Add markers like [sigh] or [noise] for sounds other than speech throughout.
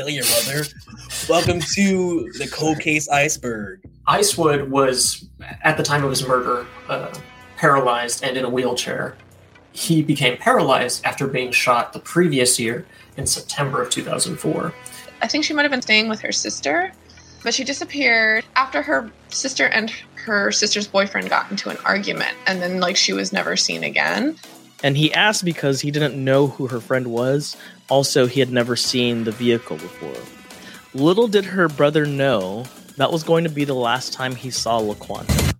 Failure, mother. Welcome to the cold case iceberg. Icewood was, at the time of his murder, uh, paralyzed and in a wheelchair. He became paralyzed after being shot the previous year in September of 2004. I think she might have been staying with her sister, but she disappeared after her sister and her sister's boyfriend got into an argument, and then like she was never seen again. And he asked because he didn't know who her friend was. Also, he had never seen the vehicle before. Little did her brother know that was going to be the last time he saw LaQuanta.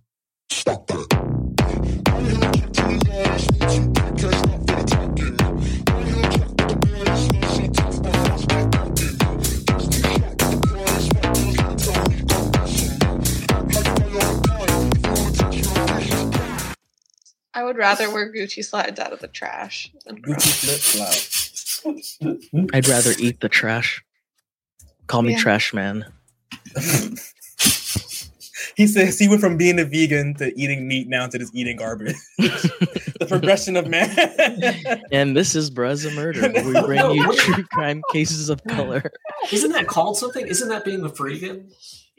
I would rather wear Gucci slides out of the trash than Gucci flip flop. [laughs] I'd rather eat the trash. Call me Yeah. trash man. [laughs] He says he went from being a vegan to eating meat now to just eating garbage. [laughs] the progression of man. And this is Bros a Murder, where we bring you true crime cases of color. Isn't that called something? Isn't that being a freegan?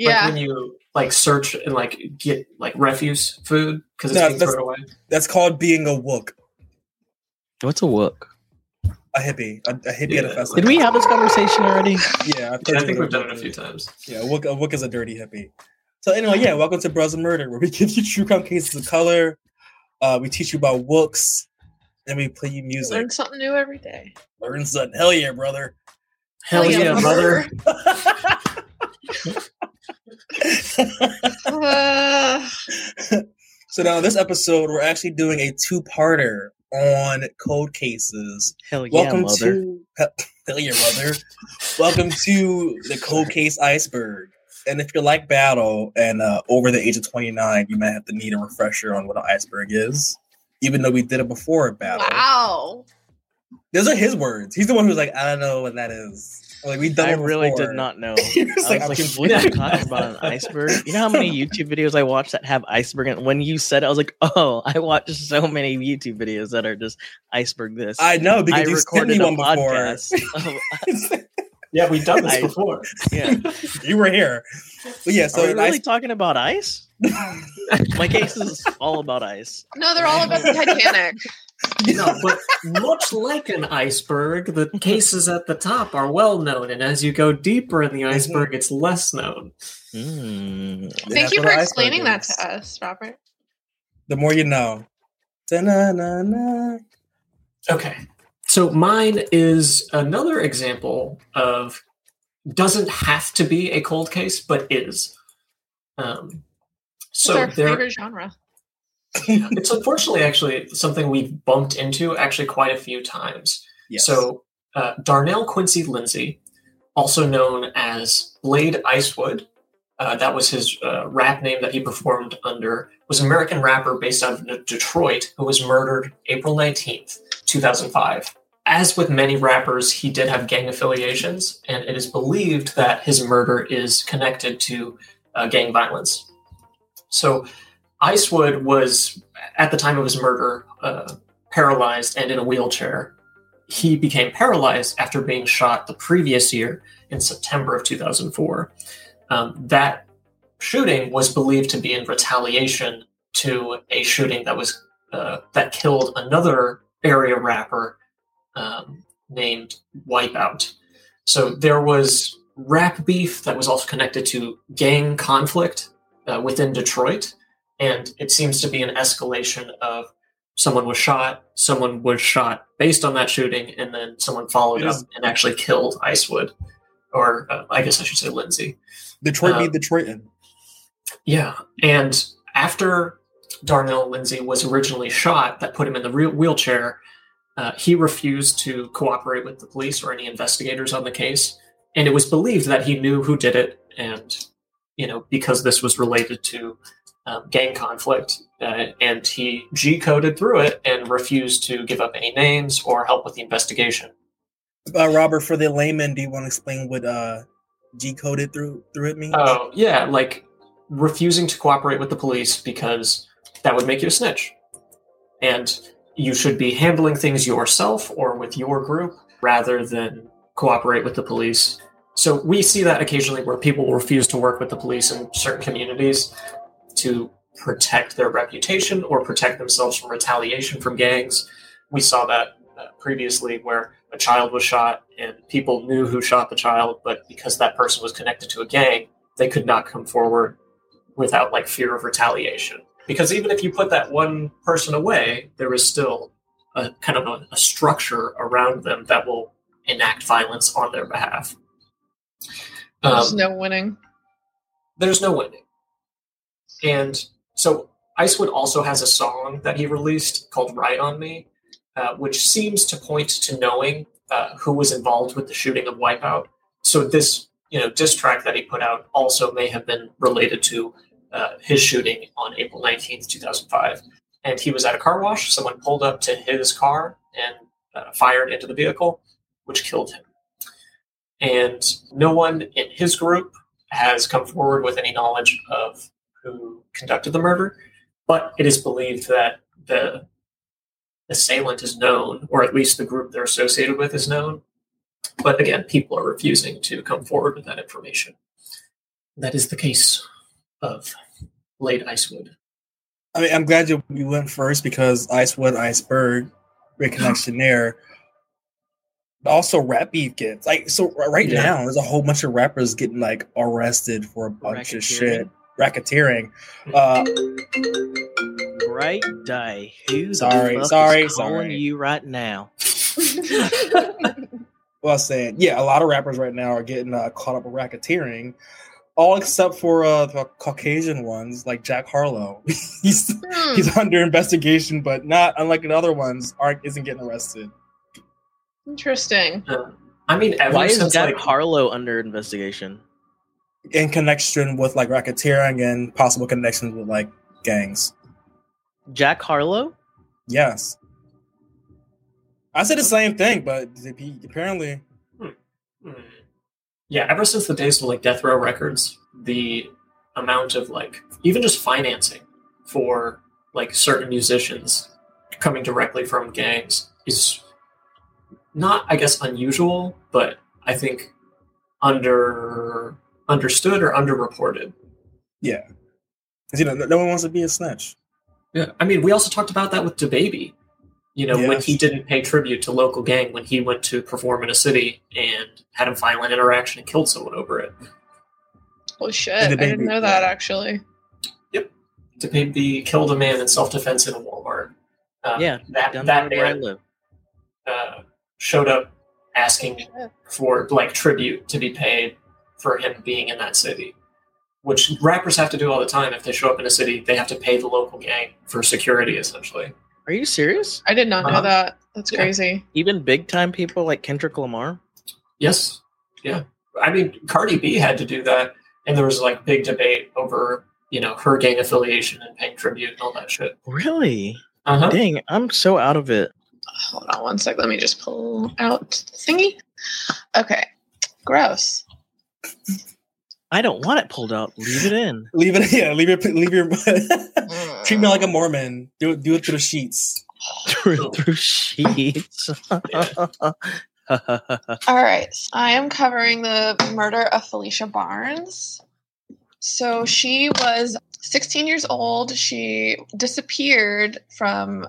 Like Yeah, when you like search and like get like refuse food because it's No, being that's- thrown away. That's called being a wook, What's a wook? a hippie, a, a hippie at a festival. Did we have this conversation already? Yeah, I've Yeah, I think we've done it a few times. Yeah, a wook, a wook is a dirty hippie. So anyway, yeah, welcome to Bros and Murder, where we [laughs] give you true crime cases of color. Uh, we teach you about wooks, and we play you music. learn something new every day. Learn something. Hell yeah, brother. Hell yeah, brother! [laughs] [laughs] Uh, [laughs] so now this episode, we're actually doing a two-parter on cold cases. Hell yeah, Welcome mother. to hell yeah, mother. Welcome to the cold case iceberg. And if you're like Battle and uh, over the age of 29, you might have to need a refresher on what an iceberg is. Even though we did it before at Battle. wow. Those are his words. He's the one who's like, I don't know what that is. Like we I really before. did not know. [laughs] He was I like, was I'm like, confused. what are you talking about? An iceberg? You know how many YouTube videos I watch that have iceberg? And when you said it, I was like, oh, I watch so many YouTube videos that are just iceberg this. I know because I you sent me recorded a one before. podcast. [laughs] [laughs] Oh, of- Yeah, we've done this I- before. yeah. you were here. But yeah, so Are we an really ice- talking about ice? My case is all about ice. No, they're all about the Titanic. No, but much like an iceberg, the cases at the top are well known, and as you go deeper in the iceberg, it's less known. Mm. Thank That's you for explaining that to us, Robert. The more you know. Da-na-na-na. Okay. So mine is another example of doesn't have to be a cold case, but is. Um, So so our there, favorite genre. [laughs] it's unfortunately actually something we've bumped into actually quite a few times. Yes. So uh, Darnell Quincy Lindsay, also known as Blade Icewood, uh, that was his uh, rap name that he performed under, was an American rapper based out of Detroit who was murdered April 19th, 2005. As with many rappers, he did have gang affiliations, and it is believed that his murder is connected to uh, gang violence. So, Icewood was, at the time of his murder, uh, paralyzed and in a wheelchair. He became paralyzed after being shot the previous year in September of 2004. Um, that shooting was believed to be in retaliation to a shooting that was uh, that killed another area rapper um, named Wipeout. So there was rap beef that was also connected to gang conflict uh, within Detroit, and it seems to be an escalation of someone was shot, someone was shot based on that shooting, and then someone followed up and actually killed Icewood, or uh, I guess I should say Lindsay. Detroit uh, beat Detroitan. Yeah, and after Darnell Lindsay was originally shot, that put him in the real wheelchair. Uh, he refused to cooperate with the police or any investigators on the case, and it was believed that he knew who did it, and you know because this was related to um, gang conflict, uh, and he G coded through it and refused to give up any names or help with the investigation. Uh, Robert, for the layman, do you want to explain what uh, G coded through through it means? Oh, yeah, like refusing to cooperate with the police because that would make you a snitch. And you should be handling things yourself or with your group rather than cooperate with the police So we see that occasionally where people refuse to work with the police in certain communities to protect their reputation or protect themselves from retaliation from gangs. We saw that uh, previously where a child was shot and people knew who shot the child, but because that person was connected to a gang, they could not come forward without like fear of retaliation. Because even if you put that one person away, there is still a kind of a, a structure around them that will enact violence on their behalf. There's Um, no winning. there's no winning. And so Icewood also has a song that he released called Ride on Me, uh, which seems to point to knowing uh, who was involved with the shooting of Wipeout. So this, you know, diss track that he put out also may have been related to uh, his shooting on April 19th, 2005. And he was at a car wash. Someone pulled up to his car and uh, fired into the vehicle, which killed him. And no one in his group has come forward with any knowledge of who conducted the murder, but it is believed that the assailant is known, or at least the group they're associated with is known. But again, people are refusing to come forward with that information. That is the case of Blade Icewood. I mean, I'm glad you, you went first because Icewood, Iceberg, great [laughs] connection there. Also, rap beef gets like so. Right Yeah. now, there's a whole bunch of rappers getting like arrested for a bunch of shit, racketeering. Uh, Right die. Who Sorry, the fuck sorry, is calling sorry. you right now? [laughs] well, I saying yeah, a lot of rappers right now are getting uh, caught up with racketeering, all except for uh, the Caucasian ones like Jack Harlow. [laughs] he's Hmm. he's under investigation, but not unlike the other ones, aren't isn't getting arrested. Interesting. Uh, I mean, ever Why is Jack like Harlow under investigation? In connection with like racketeering and possible connections with like gangs. Jack Harlow? Yes. I said the same thing, but apparently Hmm. Yeah, ever since the days of like Death Row Records, the amount of like even just financing for like certain musicians coming directly from gangs is not, I guess, unusual, but I think under understood or underreported. yeah. 'Cause, you know, no, no one wants to be a snitch. Yeah, I mean, we also talked about that with DaBaby. You know, when he didn't pay tribute to local gang when he went to perform in a city and had a violent interaction and killed someone over it. Oh shit. I didn't know that actually. Yep, DaBaby killed a man in self-defense in a Walmart. Um, Yeah, that that there where I man live. uh, showed up asking Shit. for like tribute to be paid for him being in that city, which rappers have to do all the time. If they show up in a city, they have to pay the local gang for security, essentially. Are you serious? I did not know Uh-huh. that. That's Yeah. crazy. Even big time people like Kendrick Lamar? Yes, yeah. I mean, Cardi B had to do that, and there was like big debate over you know her gang affiliation and paying tribute and all that shit. Really? Uh huh. Dang, I'm so out of it. Hold on one sec. Let me just pull out the thingy. Okay. Gross. I don't want it pulled out. Leave it in. Leave it, [laughs] yeah. Leave it. Leave your. [laughs] treat me like a mm. Mormon. Do it. Do it through sheets. through, through sheets. [laughs] All right. I am covering the murder of Phylicia Barnes. So she was 16 years old. She disappeared from,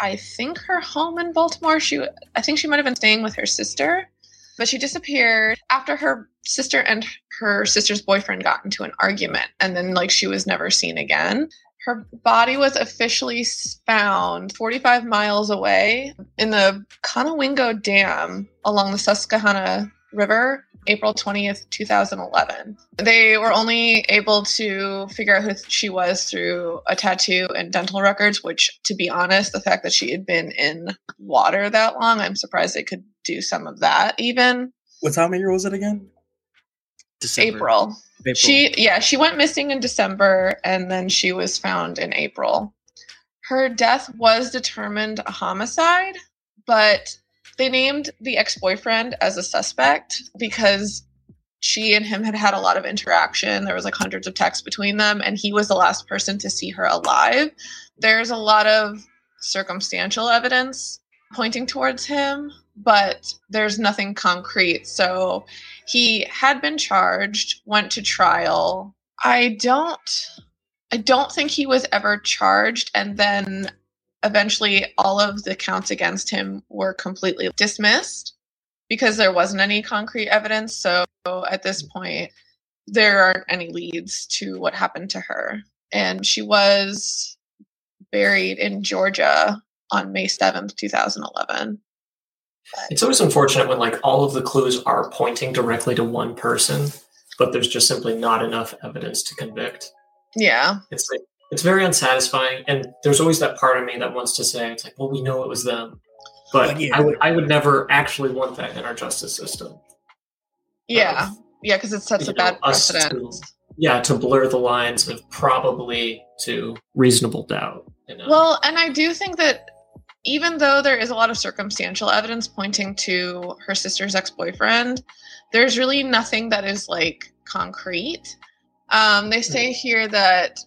I think, her home in Baltimore. She, I think, she might have been staying with her sister, but she disappeared after her sister and her sister's boyfriend got into an argument, and then like she was never seen again. Her body was officially found 45 miles away in the Conowingo Dam along the Susquehanna River, April 20th, 2011. They were only able to figure out who she was through a tattoo and dental records, which, to be honest, the fact that she had been in water that long, I'm surprised they could do some of that even. What time of year was it again? December. April. April. She yeah, she went missing in December and then she was found in April. Her death was determined a homicide, but they named the ex-boyfriend as a suspect because she and him had had a lot of interaction. There was like hundreds of texts between them and he was the last person to see her alive. There's a lot of circumstantial evidence pointing towards him, but there's nothing concrete. So he had been charged, went to trial. I don't I don't think he was ever charged and then eventually all of the counts against him were completely dismissed because there wasn't any concrete evidence. So at this point there aren't any leads to what happened to her. And she was buried in Georgia on May 7th, 2011. It's always unfortunate when like all of the clues are pointing directly to one person, but there's just simply not enough evidence to convict. Yeah. It's like it's very unsatisfying and there's always that part of me that wants to say it's like, well, we know it was them. But yeah. I would I would never actually want that in our justice system. Yeah. Um, yeah, because it sets a know, bad precedent. To, yeah, to blur the lines of probably to reasonable doubt. You know? Well, and I do think that even though there is a lot of circumstantial evidence pointing to her sister's ex-boyfriend, there's really nothing that is like concrete. Um, they say hmm. here that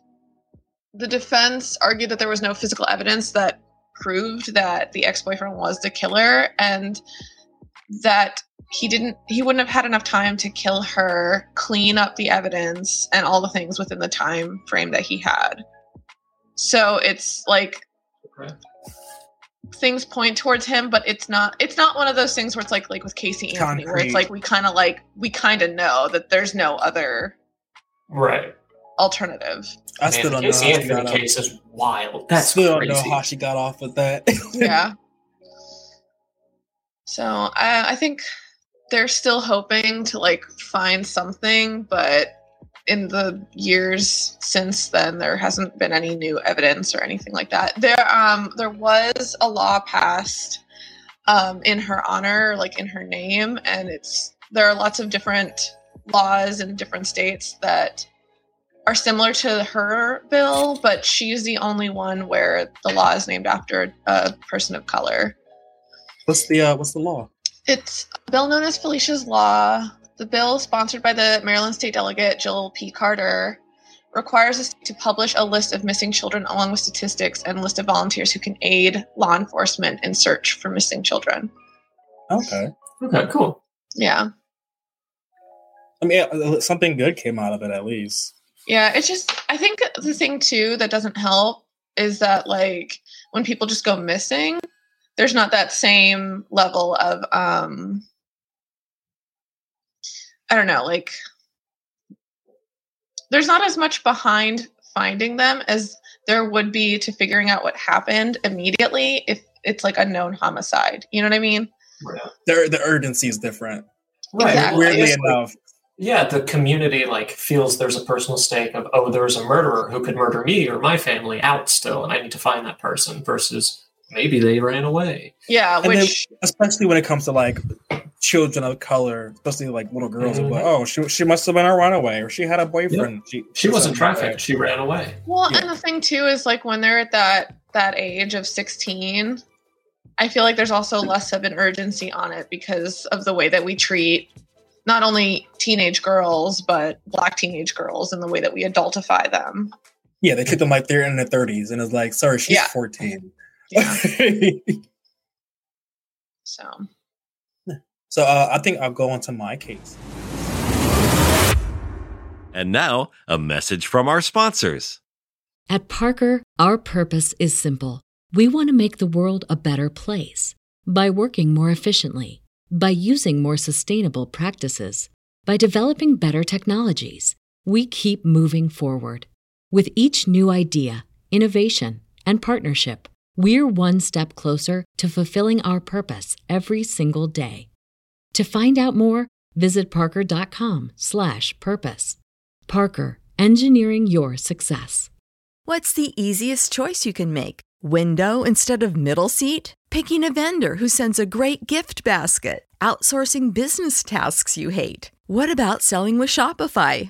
the defense argued that there was no physical evidence that proved that the ex-boyfriend was the killer, and that he didn't he wouldn't have had enough time to kill her clean up the evidence and all the things within the time frame that he had so it's like. Things point towards him but it's not it's not one of those things where it's like like with casey anthony Concrete. where it's like we kind of like we kind of know that there's no other right. alternative. I still don't casey know anthony case is wild. That's still crazy. don't know how she got off with that. [laughs] [laughs] Yeah. So I, I think they're still hoping to like find something, but in the years since then there hasn't been any new evidence or anything like that. There um there was a law passed um in her honor, like in her name, and it's there are lots of different laws in different states that are similar to her bill, but she's the only one where the law is named after a person of color. What's the uh, what's the law? It's a bill known as Phylicia's Law. The bill, sponsored by the Maryland State Delegate Jill P. Carter, requires us to publish a list of missing children along with statistics and a list of volunteers who can aid law enforcement in search for missing children. Okay. Okay, cool. Yeah. I mean, uh, something good came out of it at least. Yeah, it's just, I think the thing too that doesn't help is that, like, when people just go missing, there's not that same level of um I don't know, like there's not as much behind finding them as there would be to figuring out what happened immediately if it's like a known homicide. You know what I mean? The the urgency is different. Right. Exactly. Weirdly enough. Yeah, the community like feels there's a personal stake of oh, there's a murderer who could murder me or my family out still, and I need to find that person. Versus maybe they ran away. Yeah, which then, especially when it comes to like children of color, especially like little girls, mm-hmm. like, oh, she she must have been a runaway, or she had a boyfriend. Yep. She, she wasn't trafficked; she ran away. Well, yeah. and the thing too is like when they're at that that age of sixteen, I feel like there's also less of an urgency on it because of the way that we treat not only teenage girls but black teenage girls and the way that we adultify them. Yeah, they treat them like they're in their 30s, and it's like, sorry, she's yeah. 14. Yeah. [laughs] so. So uh, I think I'll go on to my case. And now, a message from our sponsors. At Parker, our purpose is simple. We want to make the world a better place by working more efficiently, by using more sustainable practices, by developing better technologies. We keep moving forward. With each new idea, innovation, and partnership, we're one step closer to fulfilling our purpose every single day. To find out more, visit parker.com/purpose. Parker, engineering your success. What's the easiest choice you can make? Window instead of middle seat? Picking a vendor who sends a great gift basket? Outsourcing business tasks you hate? What about selling with Shopify?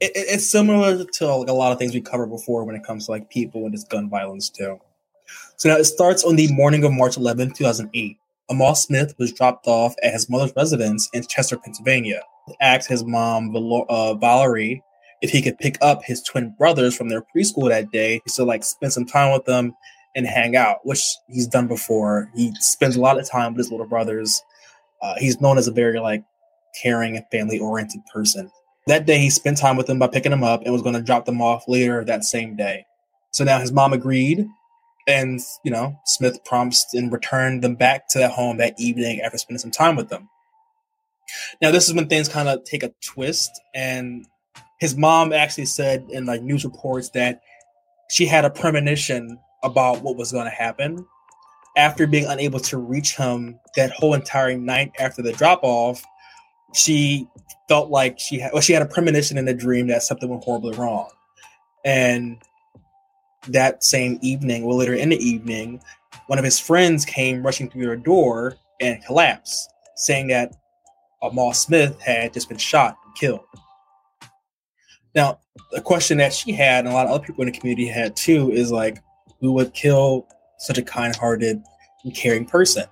it, it's similar to like a lot of things we covered before when it comes to like people and just gun violence too. So now it starts on the morning of March 11, 2008. Amal Smith was dropped off at his mother's residence in Chester, Pennsylvania. He asked his mom, uh, Valerie, if he could pick up his twin brothers from their preschool that day to like spend some time with them and hang out, which he's done before. He spends a lot of time with his little brothers. Uh, he's known as a very like caring and family oriented person. That day, he spent time with them by picking them up and was going to drop them off later that same day. So now his mom agreed, and you know Smith promised and returned them back to their home that evening after spending some time with them. Now this is when things kind of take a twist, and his mom actually said in like news reports that she had a premonition about what was going to happen after being unable to reach him that whole entire night after the drop off she felt like she had well, she had a premonition in a dream that something went horribly wrong. And that same evening, well later in the evening, one of his friends came rushing through their door and collapsed, saying that Amal Smith had just been shot and killed. Now, the question that she had, and a lot of other people in the community had too, is like, who would kill such a kind-hearted and caring person?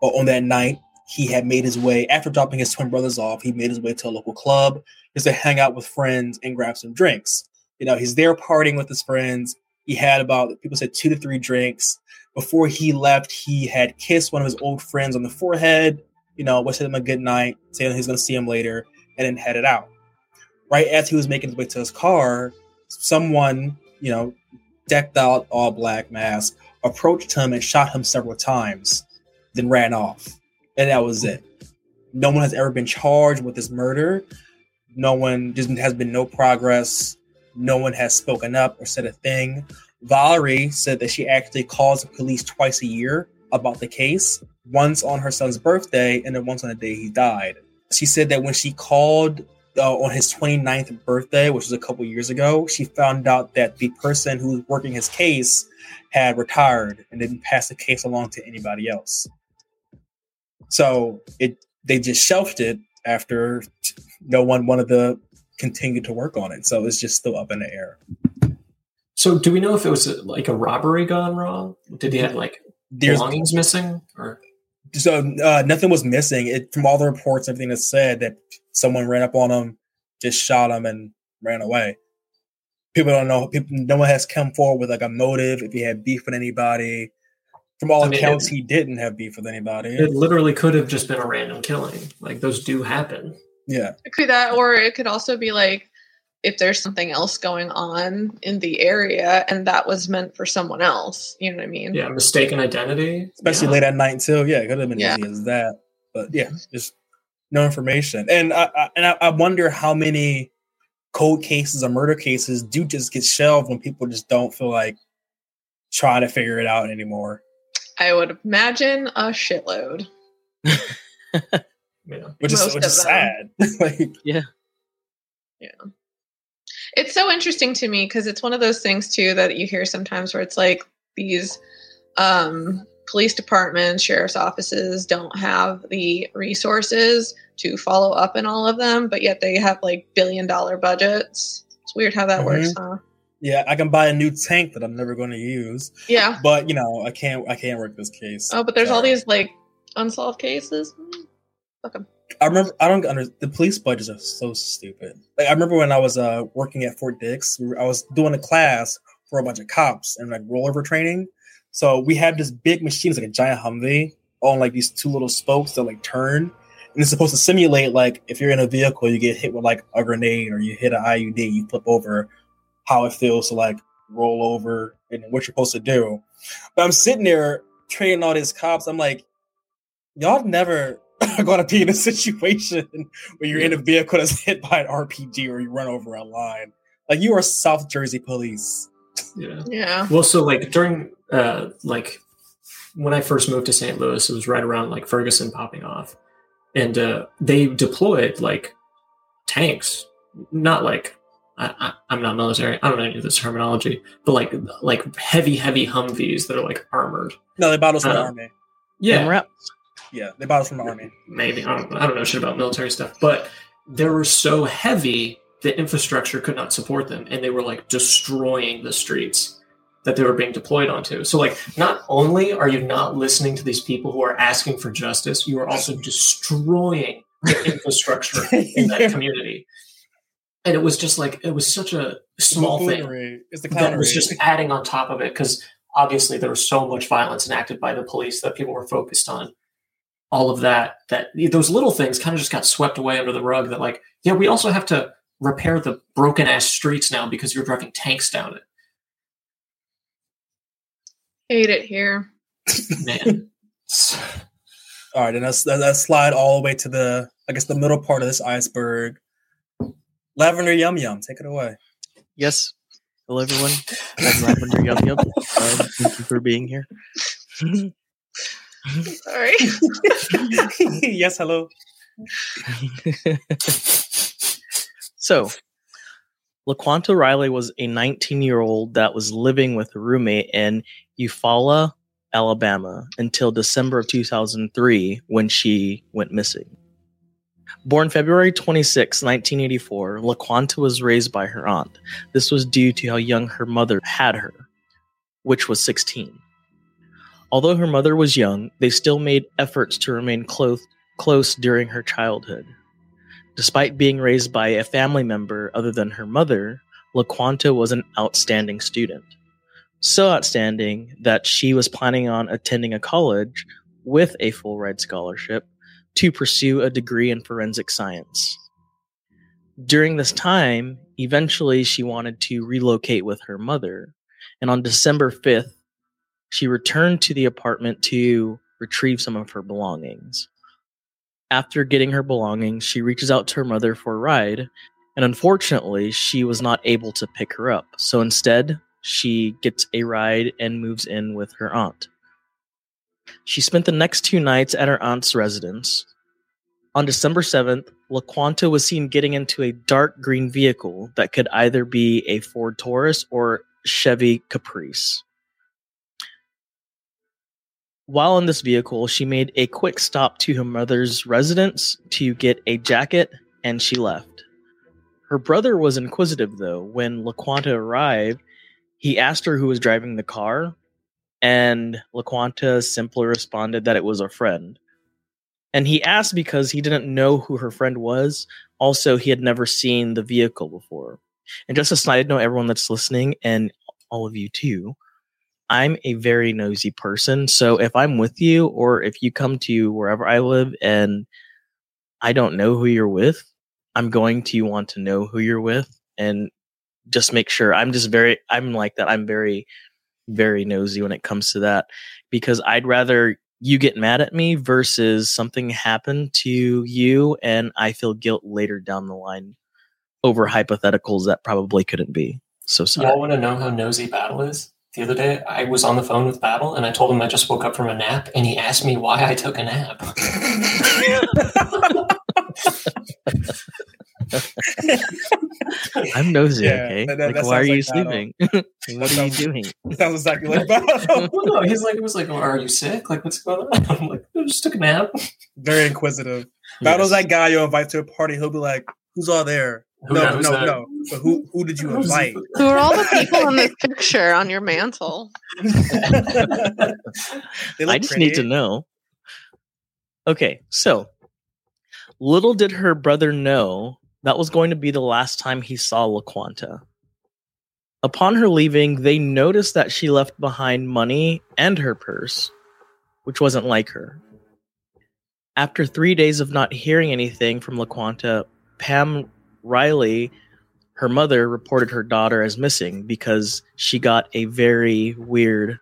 But on that night, he had made his way after dropping his twin brothers off. He made his way to a local club just to hang out with friends and grab some drinks. You know, he's there partying with his friends. He had about people said two to three drinks. Before he left, he had kissed one of his old friends on the forehead. You know, wished him a good night, saying he's going to see him later, and then headed out. Right as he was making his way to his car, someone, you know, decked out all black mask, approached him and shot him several times, then ran off and that was it. No one has ever been charged with this murder. No one just has been no progress. No one has spoken up or said a thing. Valerie said that she actually calls the police twice a year about the case, once on her son's birthday and then once on the day he died. She said that when she called uh, on his 29th birthday, which was a couple years ago, she found out that the person who was working his case had retired and didn't pass the case along to anybody else. So it they just shelved it after no one wanted to continue to work on it. So it's just still up in the air. So do we know if it was like a robbery gone wrong? Did he have like There's, belongings missing or? So uh, nothing was missing. It from all the reports, everything that said that someone ran up on him, just shot him, and ran away. People don't know. People, no one has come forward with like a motive. If he had beef with anybody, from all I mean, accounts, it, he didn't have beef with anybody. It literally could have just been a random killing. Like those do happen. Yeah, it could that, or it could also be like if there's something else going on in the area and that was meant for someone else. You know what I mean? Yeah, mistaken identity, especially yeah. late at night too. Yeah, it could have been yeah. easy as that. But yeah, just no information. And I, I and I, I wonder how many cold cases or murder cases do just get shelved when people just don't feel like trying to figure it out anymore. I would imagine a shitload. yeah. [laughs] Which is, which is sad. [laughs] like, yeah. Yeah. It's so interesting to me because it's one of those things too that you hear sometimes where it's like these um, police departments, sheriff's offices don't have the resources to follow up in all of them, but yet they have like billion dollar budgets. It's weird how that mm-hmm. works, huh? Yeah, I can buy a new tank that I'm never going to use. Yeah, but you know, I can't. I can't work this case. Oh, but there's Sorry. all these like unsolved cases. Fuck them. I remember. I don't under the police budgets are so stupid. Like I remember when I was uh working at Fort Dix, I was doing a class for a bunch of cops and like rollover training. So we had this big machine, it's like a giant Humvee, on like these two little spokes that like turn, and it's supposed to simulate like if you're in a vehicle, you get hit with like a grenade or you hit an IUD, you flip over how it feels to like roll over and what you're supposed to do. But I'm sitting there training all these cops. I'm like, y'all never [laughs] going to be in a situation where you're in a vehicle that's hit by an RPG or you run over a line. Like you are South Jersey police. Yeah. Yeah. Well, so like during uh like when I first moved to St. Louis, it was right around like Ferguson popping off, and uh, they deployed like tanks, not like I, I, am not military. I don't know any of this terminology, but like like heavy, heavy Humvees that are like armored. No, they bought us from the Uh, army. Yeah, Yeah, they bought us from the army. maybe I don't, I don't know shit about military stuff, but they were so heavy that infrastructure could not support them, and they were like destroying the streets that they were being deployed onto. So, like, not only are you not listening to these people who are asking for justice, you are also destroying the [laughs] infrastructure in that Yeah. community. And it was just like it was such a small thing Buffoonery. It's the that was just adding on top of it because obviously there was so much violence enacted by the police that people were focused on all of that that those little things kind of just got swept away under the rug that like yeah we also have to repair the broken ass streets now because you're driving tanks down it Hate it here. man [laughs] All right, and let's, let's slide all the way to the, I guess, the middle part of this iceberg. Lavender Yum Yum, take it away. Yes. Hello, everyone. I'm Lavender Yum Yum. Um, thank you for being here. Sorry. [laughs] yes, hello. so, LaQuanta Riley was a 19 year old that was living with a roommate in Eufaula, Alabama until December of 2003 when she went missing. Born February 26, 1984, LaQuanta was raised by her aunt. This was due to how young her mother had her, which was 16. Although her mother was young, they still made efforts to remain close, close during her childhood. Despite being raised by a family member other than her mother, LaQuanta was an outstanding student. So outstanding that she was planning on attending a college with a full ride scholarship to pursue a degree in forensic science. During this time, eventually she wanted to relocate with her mother, and on December 5th, she returned to the apartment to retrieve some of her belongings. After getting her belongings, she reaches out to her mother for a ride, and unfortunately, she was not able to pick her up. So instead, she gets a ride and moves in with her aunt. She spent the next two nights at her aunt's residence. On December 7th, LaQuanta was seen getting into a dark green vehicle that could either be a Ford Taurus or Chevy Caprice. While in this vehicle, she made a quick stop to her mother's residence to get a jacket and she left. Her brother was inquisitive though. When LaQuanta arrived, he asked her who was driving the car, and LaQuanta simply responded that it was a friend. And he asked because he didn't know who her friend was. Also, he had never seen the vehicle before. And just a side note, everyone that's listening, and all of you too, I'm a very nosy person. So if I'm with you, or if you come to wherever I live and I don't know who you're with, I'm going to want to know who you're with and just make sure. I'm just very, I'm like that. I'm very, very nosy when it comes to that because I'd rather you get mad at me versus something happen to you and I feel guilt later down the line over hypotheticals that probably couldn't be. So sorry. y'all want to know how nosy battle is the other day i was on the phone with battle and i told him i just woke up from a nap and he asked me why i took a nap [laughs] [laughs] [laughs] [laughs] I'm nosy, Yeah, okay? that- that- like, that why are sounds you like sleeping? [laughs] [laughs] what That are you sounds- doing? Sounds exactly like Battle. well, no he's like it was like oh, are you sick like what's going on i'm like i just took a nap Very inquisitive. Battle's Yes. that guy you invite to a party. He'll be like, "Who's all there?" Who no, no, that? no. But who who did you invite? Who are all the people in this picture on your mantle? They look I just need to know. Okay, so little did her brother know that was going to be the last time he saw LaQuanta. Upon her leaving, they noticed that she left behind money and her purse, which wasn't like her. After three days of not hearing anything from LaQuanta, Pam Riley, her mother, reported her daughter as missing because she got a very weird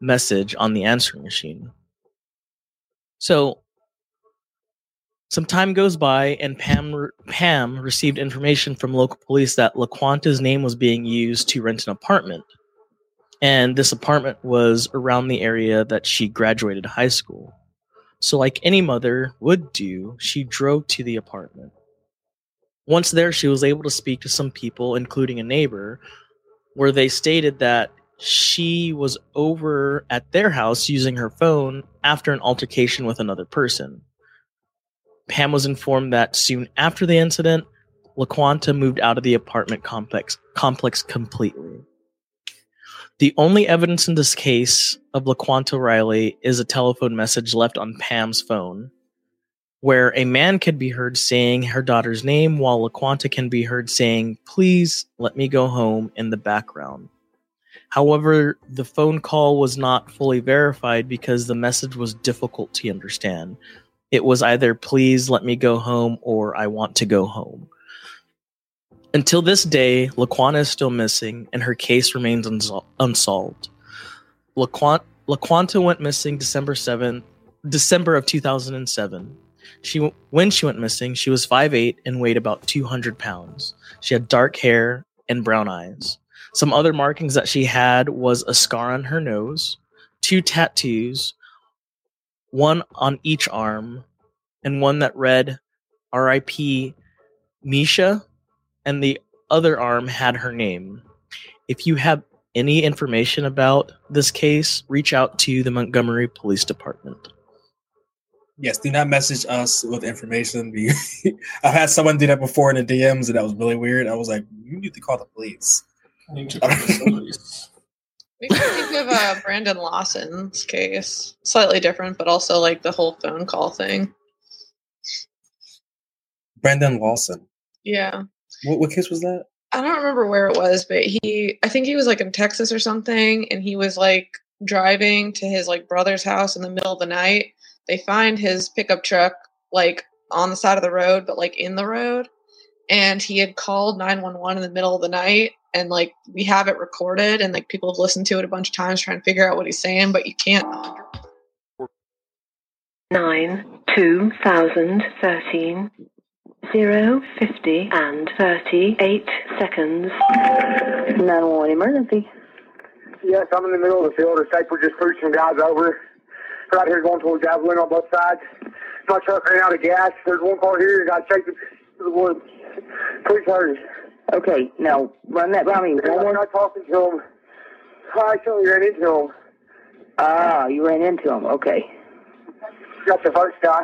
message on the answering machine. So, Some time goes by, and Pam Pam received information from local police that LaQuanta's name was being used to rent an apartment, and this apartment was around the area that she graduated high school. So, like any mother would do, she drove to the apartment. Once there, she was able to speak to some people, including a neighbor, where they stated that she was over at their house using her phone after an altercation with another person. Pam was informed that soon after the incident, LaQuanta moved out of the apartment complex complex completely. The only evidence in this case of LaQuanta Riley is a telephone message left on Pam's phone, where a man could be heard saying her daughter's name while LaQuanta can be heard saying, Please let me go home in the background. However, the phone call was not fully verified because the message was difficult to understand. It was either please let me go home or I want to go home. Until this day, LaQuanta is still missing and her case remains unsol- unsolved. LaQuanta, LaQuanta went missing December 7th, December of 2007. She when she went missing, she was 5'8 and weighed about 200 pounds. She had dark hair and brown eyes. Some other markings that she had was a scar on her nose, two tattoos, one on each arm, and one that read R.I.P. Misha, and the other arm had her name. If you have any information about this case, reach out to the Montgomery Police Department. Yes, do not message us with information. [laughs] I've had someone do that before in the DMs, and that was really weird. I was like, you need to call the police. We can think of uh, Brandon Lawson's case. Slightly different, but also like the whole phone call thing. Brandon Lawson. Yeah. What, what case was that? I don't remember where it was, but he, I think he was like in Texas or something, and he was like driving to his like brother's house in the middle of the night. They find his pickup truck like on the side of the road, but like in the road. And he had called 911 in the middle of the night and like we have it recorded and like people have listened to it a bunch of times trying to figure out what he's saying but you can't 9 2013 0 50 and 38 seconds. 911 emergency. Yes i'm in the middle of the field. The state we're just pushing guys over. Right here going towards Javelin on both sides. My truck ran out of gas. There's one car here and got chasing to the woods. Please hurry Okay, now run that by me. One more. not talking to him. I actually ran into him. Ah, you ran into him. Okay. Got the first guy.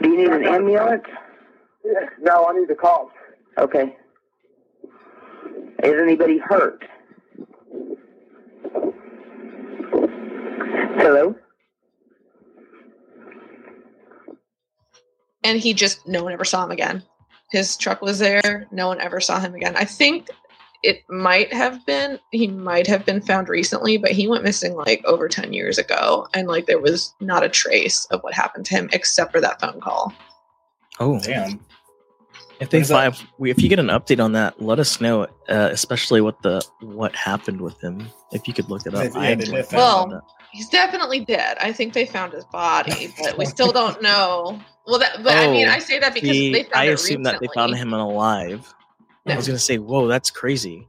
Do you need an ambulance? Yeah, no, I need the cops. Okay. Is anybody hurt? Hello? And he just, no one ever saw him again his truck was there. No one ever saw him again. I think it might have been he might have been found recently, but he went missing like over 10 years ago and like there was not a trace of what happened to him except for that phone call. Oh, damn. If they find if you get an update on that, let us know. Uh, especially what the what happened with him. If you could look it up. Yeah, well, he's definitely dead. I think they found his body, [laughs] but we still don't know well, that, but oh, I mean, I say that because see, they found I assume that they found him alive. I was going to say, whoa, that's crazy.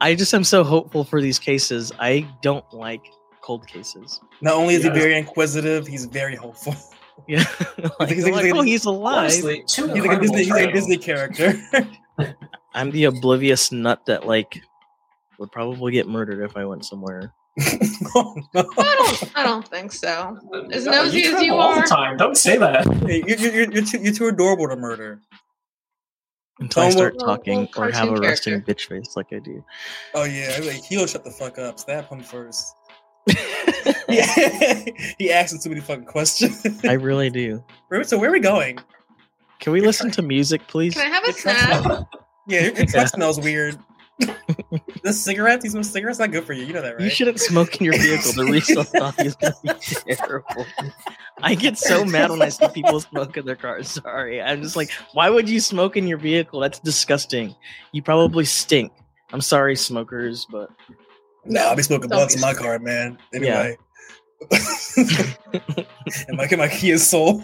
I just am so hopeful for these cases. I don't like cold cases. Not only is yeah. he very inquisitive, he's very hopeful. [laughs] Yeah, [laughs] like, he's, like, oh, he's alive. Honestly, he's, like a Disney, he's like a Disney character. I'm the oblivious nut that like would probably get murdered if I went somewhere. Oh, [laughs] no. I don't. I don't think so. As nosy you as you all are. The time. Don't say that. Hey, you, you, you're, you're, too, you're too adorable to murder. Until I start talking or have a resting bitch face like I do. Oh yeah, like, he'll shut the fuck up. Stab him first. [laughs] yeah, [laughs] he asks too many fucking questions. I really do. So where are we going? Can we listen to music, please? Can I have a snack? yeah, your, your truck smells weird the cigarettes, you smoke cigarettes, not good for you. You know that, right? You shouldn't smoke in your vehicle. The resale [laughs] value is gonna be terrible. I get so mad when I see people smoke in their cars. Sorry, I'm just like, why would you smoke in your vehicle? That's disgusting. You probably stink. I'm sorry, smokers, but no, nah, I'll be smoking blunts in my car, man. Anyway, yeah. [laughs] and my my Kia Soul.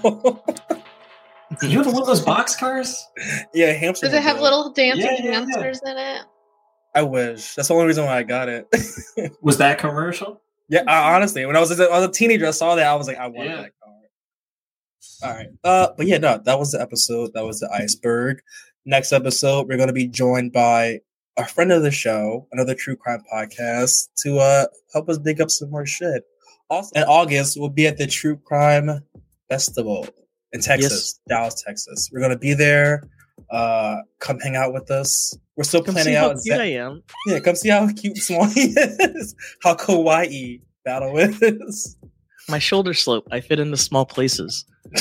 Do you have one of those box cars? [laughs] Yeah, hamster. Does it have little dancing Yeah, yeah, yeah. hamsters in it? I wish. That's the only reason why I got it. [laughs] Was that commercial? yeah, I, honestly, when I was, a, I was a teenager, I saw that. I was like, I want Yeah. that car. All right. Uh, but yeah, no, that was the episode. That was the iceberg. Next episode, we're going to be joined by a friend of the show, another true crime podcast, to uh help us dig up some more shit. Also, in August, we'll be at the True Crime Festival in Texas, Dallas, Texas. We're going to be there. Uh, come hang out with us. We're still Come planning see how out. cute I am. Yeah, come see how cute Swanee [laughs] is. How kawaii Battle is. My shoulder slope. I fit into small places. [laughs]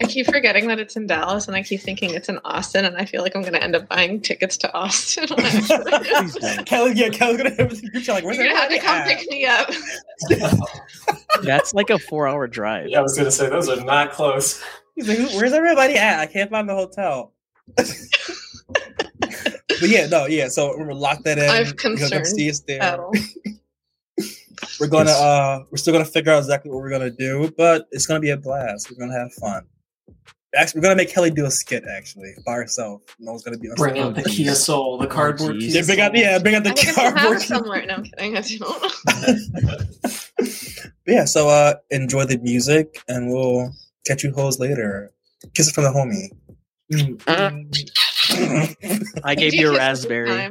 I keep forgetting that it's in Dallas, and I keep thinking it's in Austin, and I feel like I'm going to end up buying tickets to Austin. when I- [laughs] Please don't. Kelly, yeah, Kelly's gonna have the group like, where's You're gonna have to come at? pick me up. That's like a four-hour drive. Yeah, I was gonna say those are not close. He's like, "Who- where's everybody at? I can't find the hotel. [laughs] but yeah, no, yeah. So remember, lock that in. I have You're gonna come concerns see us there. Battle. We're gonna uh we're still gonna figure out exactly what we're gonna do, but it's gonna be a blast. We're gonna have fun. Actually, we're gonna make Kelly do a skit actually by herself. No one's gonna be on Bring out the Kia Soul, the cardboard geez. Kia Yeah, bring out Soul. yeah, bring out the I think it's cardboard. have somewhere. No, I'm kidding. I don't. [laughs] yeah, so uh enjoy the music and we'll catch you hoes later. Kiss it from the homie. Mm. [laughs] I gave [laughs] Did you a kiss this raspberry.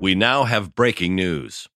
We now have breaking news.